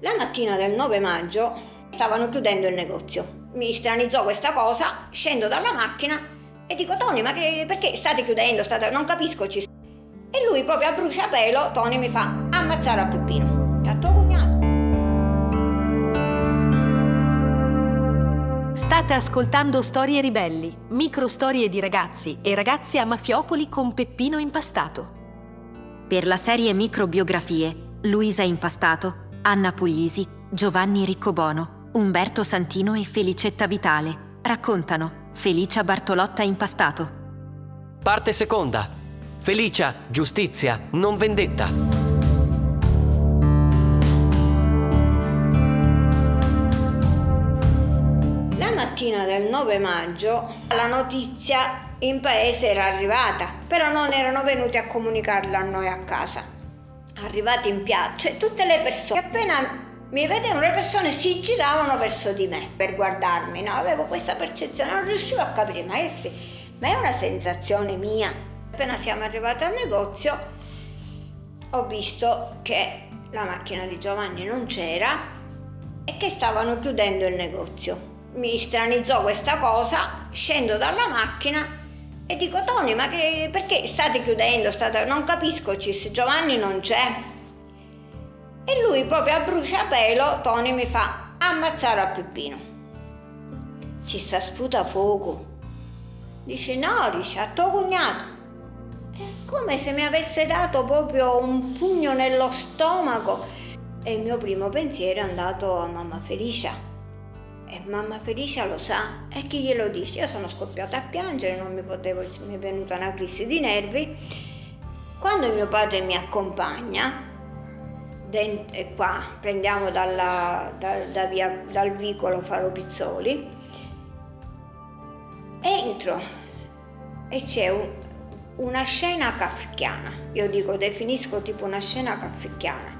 La mattina del 9 maggio stavano chiudendo il negozio. Mi stranizzò questa cosa, scendo dalla macchina e dico Tony, ma che, perché state chiudendo? State... Non capisco. Ci... E lui proprio a bruciapelo, Tony mi fa ammazzare a Peppino. Tuo cognato. State ascoltando Storie Ribelli, micro storie di ragazzi e ragazze a mafiopoli con Peppino Impastato. Per la serie Microbiografie, Luisa Impastato Anna Puglisi, Giovanni Riccobono, Umberto Santino e Felicetta Vitale raccontano Felicia Bartolotta Impastato. Parte seconda. Felicia, giustizia, non vendetta. La mattina del 9 maggio la notizia in paese era arrivata, però non erano venuti a comunicarla a noi a casa arrivati in piazza, tutte le persone, appena mi vedevano le persone si giravano verso di me per guardarmi, no? Avevo questa percezione, non riuscivo a capire, ma è, ma è una sensazione mia. Appena siamo arrivati al negozio ho visto che la macchina di Giovanni non c'era e che stavano chiudendo il negozio. Mi stranizzò questa cosa, scendo dalla macchina e dico, Tony, ma che, perché state chiudendo? State... Non capisco, Cis, Giovanni non c'è. E lui proprio a bruciapelo, Tony mi fa ammazzare a Peppino. Ci sta sputa fuoco. Dice, no, dice, a tuo cognato. È come se mi avesse dato proprio un pugno nello stomaco. E il mio primo pensiero è andato a mamma Felicia e mamma Felicia lo sa e chi glielo dice? Io sono scoppiata a piangere, non mi potevo, mi è venuta una crisi di nervi. Quando mio padre mi accompagna, e qua prendiamo dalla, da, da via, dal vicolo Faro Pizzoli, entro e c'è un, una scena kafkiana, io dico definisco tipo una scena kafkiana,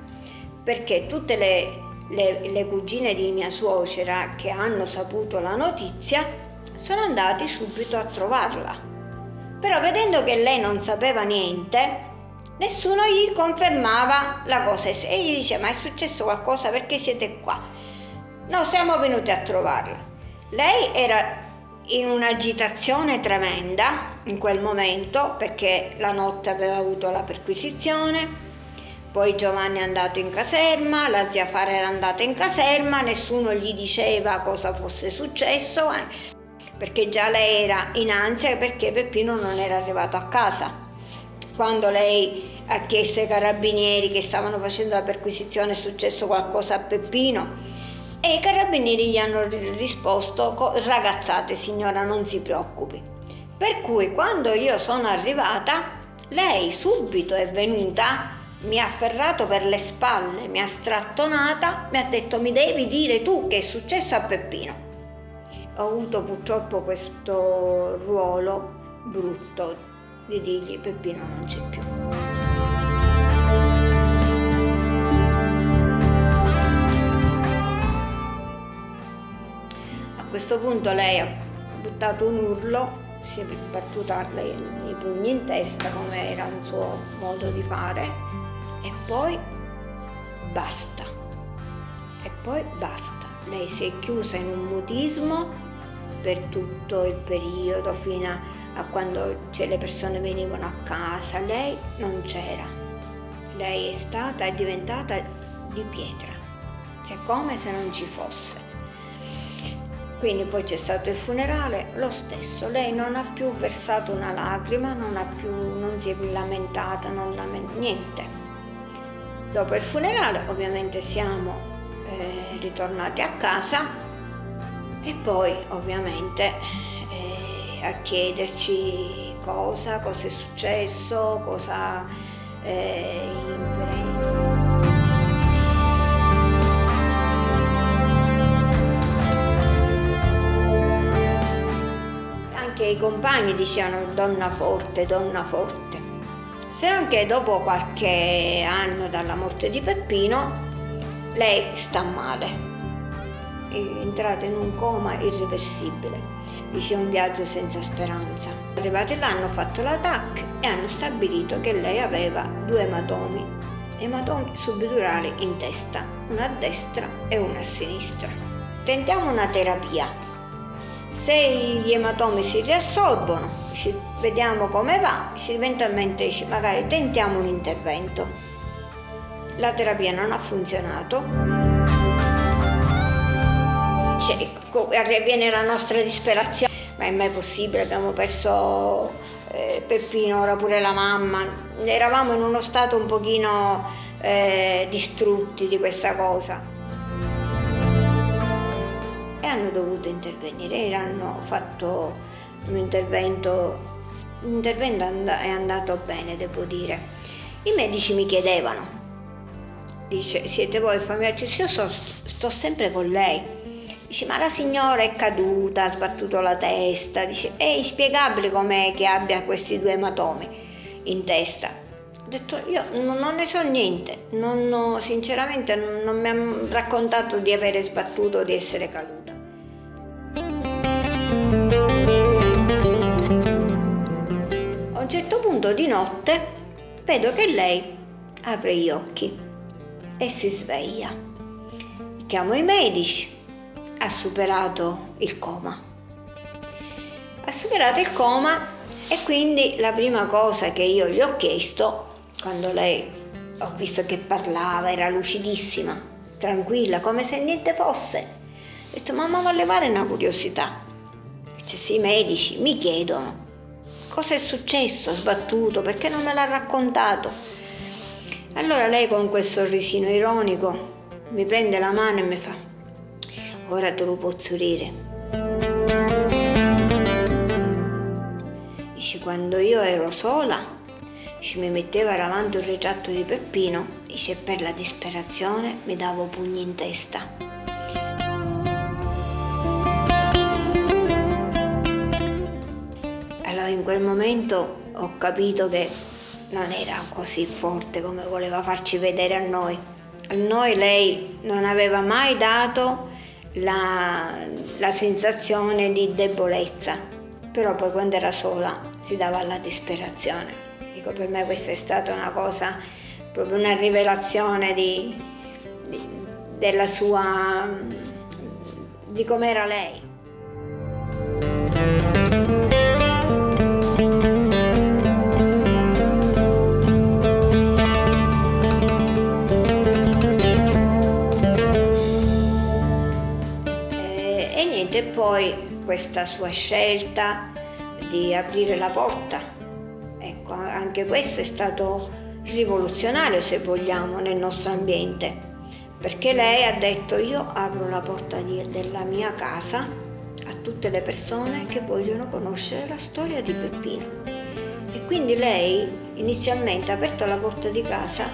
perché tutte le le, le cugine di mia suocera che hanno saputo la notizia sono andati subito a trovarla. Però vedendo che lei non sapeva niente, nessuno gli confermava la cosa e gli dice ma è successo qualcosa perché siete qua? No, siamo venuti a trovarla. Lei era in un'agitazione tremenda in quel momento perché la notte aveva avuto la perquisizione, poi Giovanni è andato in caserma, la zia Fara era andata in caserma, nessuno gli diceva cosa fosse successo, eh, perché già lei era in ansia perché Peppino non era arrivato a casa. Quando lei ha chiesto ai carabinieri che stavano facendo la perquisizione è successo qualcosa a Peppino e i carabinieri gli hanno risposto ragazzate signora non si preoccupi. Per cui quando io sono arrivata lei subito è venuta mi ha afferrato per le spalle, mi ha strattonata, mi ha detto mi devi dire tu che è successo a Peppino. Ho avuto purtroppo questo ruolo brutto di dirgli Peppino non c'è più. A questo punto lei ha buttato un urlo, si è battuta i pugni in testa come era un suo modo di fare poi basta. E poi basta. Lei si è chiusa in un mutismo per tutto il periodo fino a, quando cioè, le persone venivano a casa. Lei non c'era. Lei è stata, è diventata di pietra, cioè come se non ci fosse. Quindi poi c'è stato il funerale, lo stesso, lei non ha più versato una lacrima, non, più, non si è lamentata, non lament- niente. Dopo il funerale ovviamente siamo eh, ritornati a casa e poi ovviamente eh, a chiederci cosa, cosa è successo, cosa eh, Anche i compagni dicevano donna forte, donna forte se non che dopo qualche anno dalla morte di Peppino lei sta male, è entrata in un coma irreversibile, dice un viaggio senza speranza. Arrivati là hanno fatto la TAC e hanno stabilito che lei aveva due ematomi, ematomi subdurali in testa una a destra e una a sinistra. Tentiamo una terapia. Se gli ematomi si riassorbono, vediamo come va, eventualmente magari tentiamo un intervento. La terapia non ha funzionato. Cioè, viene la nostra disperazione, ma è mai possibile, abbiamo perso eh, Peppino, ora pure la mamma, eravamo in uno stato un pochino eh, distrutti di questa cosa. E hanno dovuto intervenire, hanno fatto un intervento, l'intervento è andato bene, devo dire. I medici mi chiedevano, dice, siete voi familiari? Io so, sto sempre con lei Dice, ma la signora è caduta, ha sbattuto la testa. Dice, è inspiegabile com'è che abbia questi due ematomi in testa. Ho detto, io non ne so niente, non, sinceramente non, non mi hanno raccontato di avere sbattuto di essere caduta. Certo punto di notte vedo che lei apre gli occhi e si sveglia. Chiamo i medici, ha superato il coma. Ha superato il coma e quindi la prima cosa che io gli ho chiesto, quando lei ho visto che parlava, era lucidissima, tranquilla, come se niente fosse, ho detto mamma vuole levare una curiosità. Dice sì, i medici mi chiedono cosa è successo, sbattuto, perché non me l'ha raccontato. Allora lei con quel sorrisino ironico mi prende la mano e mi fa ora te lo posso dire. Dice, quando io ero sola, ci mi metteva davanti un ritratto di Peppino, dice, per la disperazione mi davo pugni in testa. Quel momento ho capito che non era così forte come voleva farci vedere a noi. A noi lei non aveva mai dato la, la sensazione di debolezza, però poi quando era sola si dava alla disperazione. Dico, per me questa è stata una cosa, proprio una rivelazione di, di, della sua, di com'era lei. Poi questa sua scelta di aprire la porta. Ecco, anche questo è stato rivoluzionario se vogliamo nel nostro ambiente, perché lei ha detto io apro la porta di, della mia casa a tutte le persone che vogliono conoscere la storia di Peppino. E quindi lei inizialmente ha aperto la porta di casa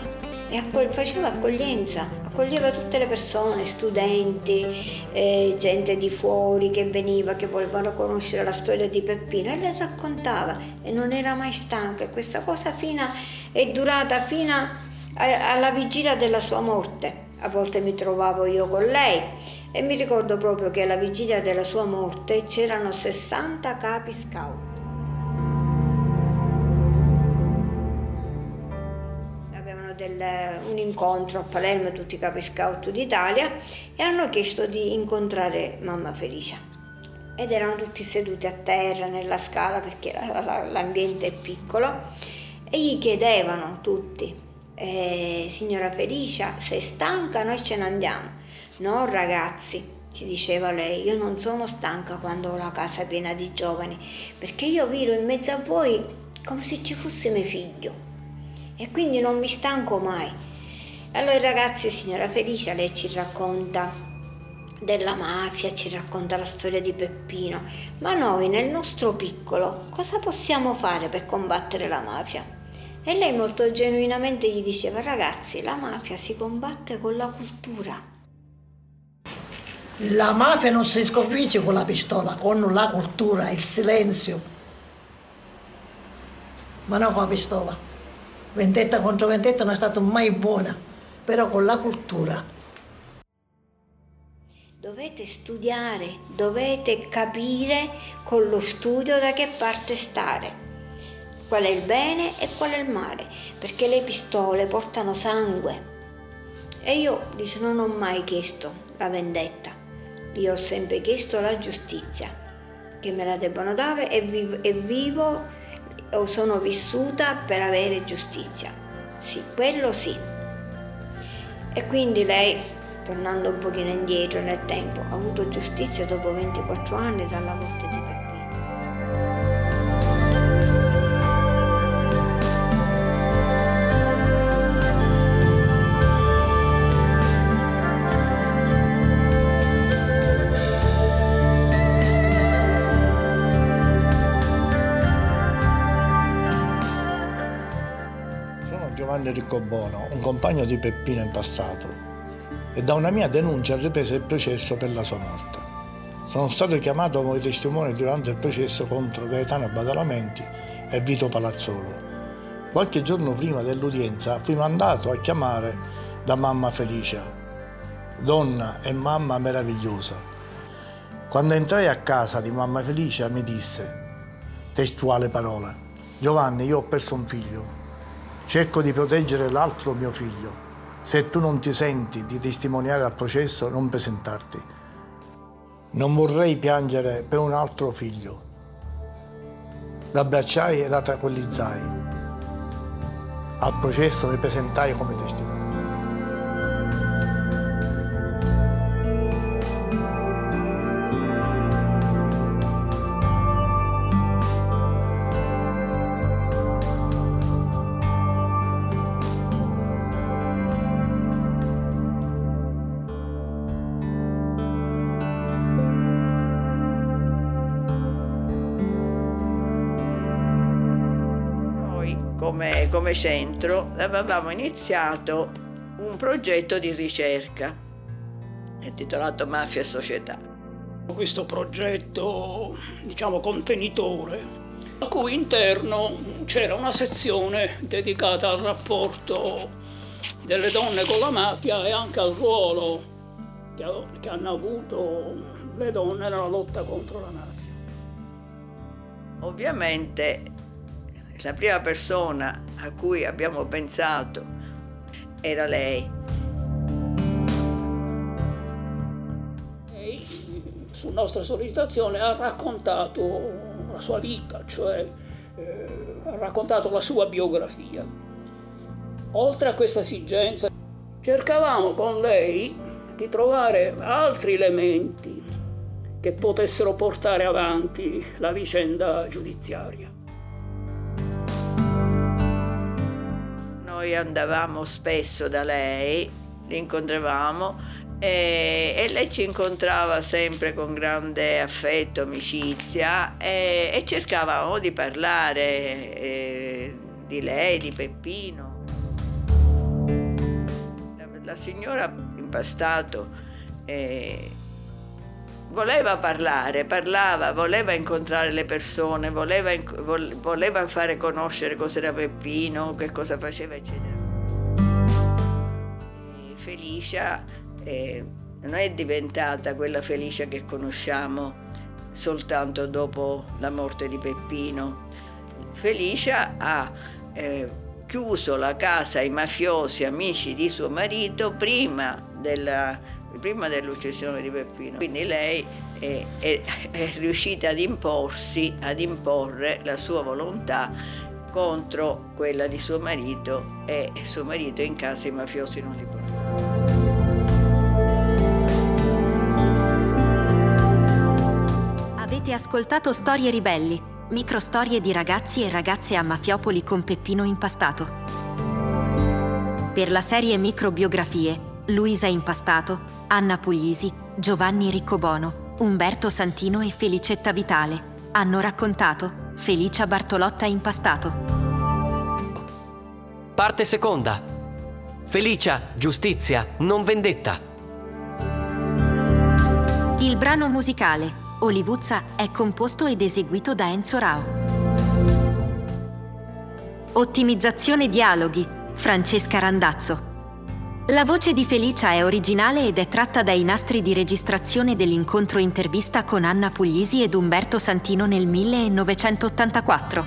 e accol- faceva accoglienza, accoglieva tutte le persone, studenti, eh, gente di fuori che veniva, che volevano conoscere la storia di Peppino e le raccontava e non era mai stanca e questa cosa fino, è durata fino a, alla vigilia della sua morte. A volte mi trovavo io con lei e mi ricordo proprio che alla vigilia della sua morte c'erano 60 capi scout del, un incontro a Palermo, tutti i capi scout d'Italia, e hanno chiesto di incontrare mamma Felicia. Ed erano tutti seduti a terra nella scala perché l'ambiente è piccolo e gli chiedevano tutti, eh, signora Felicia, sei stanca? Noi ce ne andiamo. No ragazzi, ci diceva lei, io non sono stanca quando ho la casa piena di giovani, perché io vivo in mezzo a voi come se ci fosse mio figlio e quindi non mi stanco mai. Allora ragazzi, signora Felicia, lei ci racconta della mafia, ci racconta la storia di Peppino, ma noi nel nostro piccolo cosa possiamo fare per combattere la mafia? E lei molto genuinamente gli diceva, ragazzi, la mafia si combatte con la cultura. La mafia non si sconfigge con la pistola, con la cultura, il silenzio, ma non con la pistola vendetta contro vendetta non è stata mai buona, però con la cultura. Dovete studiare, dovete capire con lo studio da che parte stare, qual è il bene e qual è il male, perché le pistole portano sangue E io, dice, non ho mai chiesto la vendetta, io ho sempre chiesto la giustizia, che me la debbano dare e vivo, e vivo sono vissuta per avere giustizia. Sì, quello sì. E quindi lei, tornando un pochino indietro nel tempo, ha avuto giustizia dopo 24 anni dalla morte di Giovanni Riccobono, un compagno di Peppino in passato, e da una mia denuncia ha ripreso il processo per la sua morte. Sono stato chiamato come testimone durante il processo contro Gaetano Badalamenti e Vito Palazzolo. Qualche giorno prima dell'udienza fui mandato a chiamare la mamma Felicia, donna e mamma meravigliosa. Quando entrai a casa di mamma Felicia mi disse, testuale parole, Giovanni, io ho perso un figlio, Cerco di proteggere l'altro mio figlio. Se tu non ti senti di testimoniare al processo, non presentarti. Non vorrei piangere per un altro figlio. L'abbracciai e la tranquillizzai. Al processo mi presentai come testimone. Come, come centro avevamo iniziato un progetto di ricerca intitolato Mafia e Società. questo progetto, diciamo, contenitore, al cui interno c'era una sezione dedicata al rapporto delle donne con la mafia e anche al ruolo che, ha- che hanno avuto le donne nella lotta contro la mafia. Ovviamente la prima persona a cui abbiamo pensato era lei. Lei, su nostra sollecitazione, ha raccontato la sua vita, cioè eh, ha raccontato la sua biografia. Oltre a questa esigenza, cercavamo con lei di trovare altri elementi che potessero portare avanti la vicenda giudiziaria. Noi andavamo spesso da lei, l'incontravamo e, e lei ci incontrava sempre con grande affetto, amicizia e, e cercavamo di parlare eh, di lei, di Peppino. La, la signora impastato eh, voleva parlare, parlava, voleva incontrare le persone, voleva, voleva fare conoscere cos'era Peppino, che cosa faceva, eccetera. E Felicia eh, non è diventata quella Felicia che conosciamo soltanto dopo la morte di Peppino. Felicia ha eh, chiuso la casa ai mafiosi amici di suo marito prima della, prima dell'uccisione di Peppino. Quindi lei è, è- è riuscita ad imporsi, ad imporre la sua volontà contro quella di suo marito e suo marito in casa i mafiosi non li portavano. Avete ascoltato Storie Ribelli, microstorie di ragazzi e ragazze a Mafiopoli con Peppino Impastato. Per la serie Microbiografie, Luisa Impastato, Anna Puglisi, Giovanni Riccobono, Umberto Santino e Felicetta Vitale hanno raccontato Felicia Bartolotta Impastato. Parte seconda. Felicia, giustizia, non vendetta. Il brano musicale Olivuzza è composto ed eseguito da Enzo Rao. Ottimizzazione dialoghi Francesca Randazzo. La voce di Felicia è originale ed è tratta dai nastri di registrazione dell'incontro intervista con Anna Puglisi ed Umberto Santino nel 1984.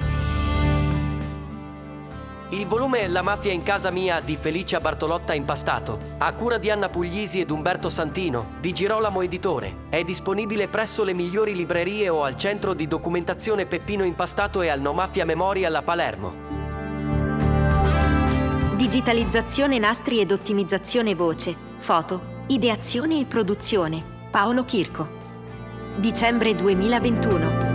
Il volume La mafia in casa mia di Felicia Bartolotta Impastato, a cura di Anna Puglisi ed Umberto Santino, di Girolamo Editore, è disponibile presso le migliori librerie o al centro di documentazione Peppino Impastato e al No Mafia Memorial a Palermo. Digitalizzazione nastri ed ottimizzazione voce, foto, ideazione e produzione. Paolo Chirco. Dicembre 2021.